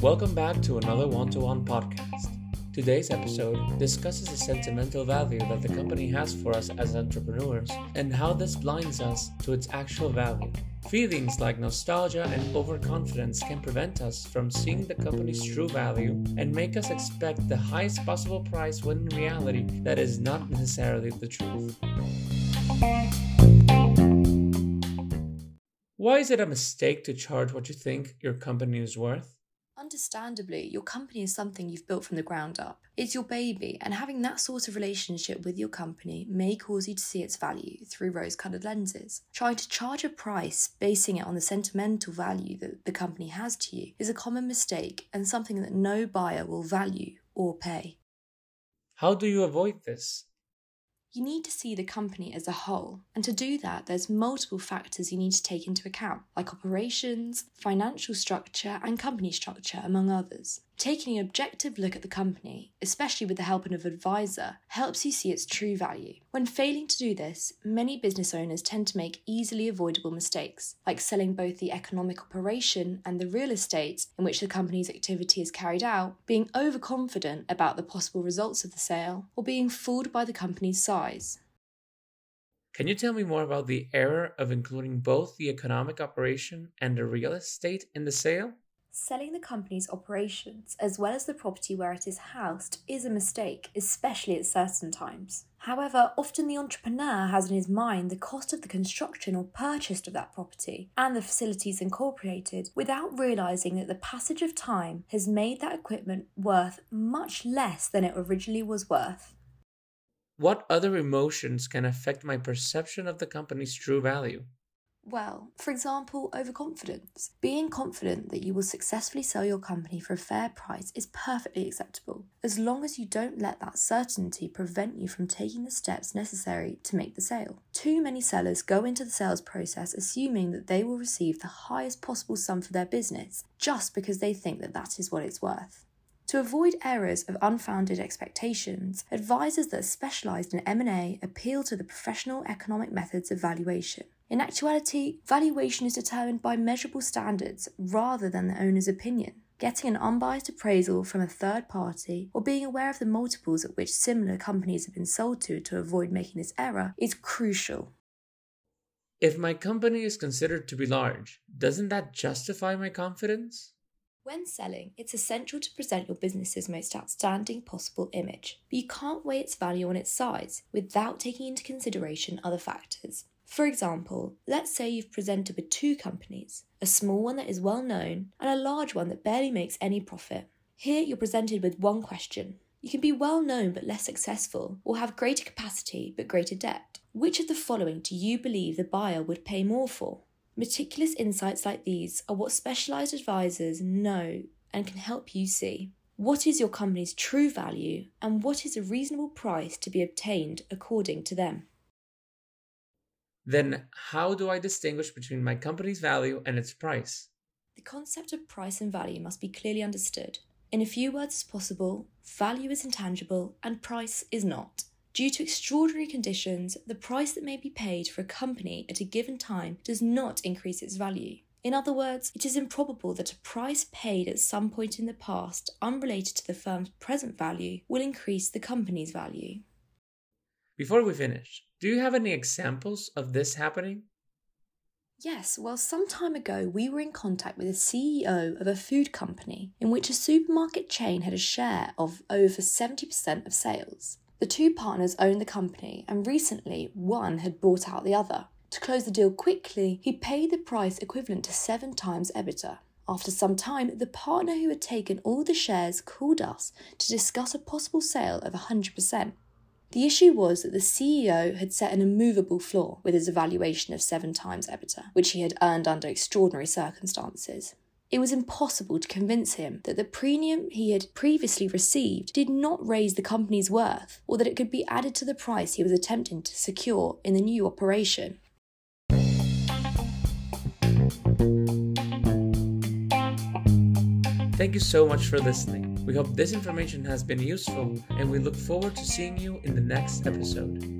Welcome back to another one to one podcast. Today's episode discusses the sentimental value that the company has for us as entrepreneurs and how this blinds us to its actual value. Feelings like nostalgia and overconfidence can prevent us from seeing the company's true value and make us expect the highest possible price when in reality that is not necessarily the truth. Why is it a mistake to charge what you think your company is worth? Understandably, your company is something you've built from the ground up. It's your baby, and having that sort of relationship with your company may cause you to see its value through rose coloured lenses. Trying to charge a price basing it on the sentimental value that the company has to you is a common mistake and something that no buyer will value or pay. How do you avoid this? You need to see the company as a whole, and to do that, there's multiple factors you need to take into account, like operations, financial structure, and company structure, among others. Taking an objective look at the company, especially with the help of an advisor, helps you see its true value. When failing to do this, many business owners tend to make easily avoidable mistakes, like selling both the economic operation and the real estate in which the company's activity is carried out, being overconfident about the possible results of the sale, or being fooled by the company's size. Can you tell me more about the error of including both the economic operation and the real estate in the sale? Selling the company's operations, as well as the property where it is housed, is a mistake, especially at certain times. However, often the entrepreneur has in his mind the cost of the construction or purchase of that property and the facilities incorporated without realizing that the passage of time has made that equipment worth much less than it originally was worth. What other emotions can affect my perception of the company's true value? Well, for example, overconfidence. Being confident that you will successfully sell your company for a fair price is perfectly acceptable, as long as you don't let that certainty prevent you from taking the steps necessary to make the sale. Too many sellers go into the sales process assuming that they will receive the highest possible sum for their business just because they think that that is what it's worth. To avoid errors of unfounded expectations, advisors that are specialized in M&A appeal to the professional economic methods of valuation. In actuality, valuation is determined by measurable standards rather than the owner's opinion. Getting an unbiased appraisal from a third party or being aware of the multiples at which similar companies have been sold to to avoid making this error is crucial. If my company is considered to be large, doesn't that justify my confidence? When selling, it's essential to present your business's most outstanding possible image, but you can't weigh its value on its size without taking into consideration other factors. For example, let's say you've presented with two companies a small one that is well known and a large one that barely makes any profit. Here you're presented with one question. You can be well known but less successful, or have greater capacity but greater debt. Which of the following do you believe the buyer would pay more for? Meticulous insights like these are what specialized advisors know and can help you see. What is your company's true value and what is a reasonable price to be obtained according to them? Then, how do I distinguish between my company's value and its price? The concept of price and value must be clearly understood. In a few words as possible, value is intangible and price is not. Due to extraordinary conditions, the price that may be paid for a company at a given time does not increase its value. In other words, it is improbable that a price paid at some point in the past, unrelated to the firm's present value, will increase the company's value. Before we finish, do you have any examples of this happening? Yes, well, some time ago we were in contact with the CEO of a food company in which a supermarket chain had a share of over 70% of sales. The two partners owned the company, and recently one had bought out the other. To close the deal quickly, he paid the price equivalent to seven times EBITDA. After some time, the partner who had taken all the shares called us to discuss a possible sale of 100%. The issue was that the CEO had set an immovable floor with his evaluation of seven times EBITDA, which he had earned under extraordinary circumstances. It was impossible to convince him that the premium he had previously received did not raise the company's worth, or that it could be added to the price he was attempting to secure in the new operation. Thank you so much for listening. We hope this information has been useful and we look forward to seeing you in the next episode.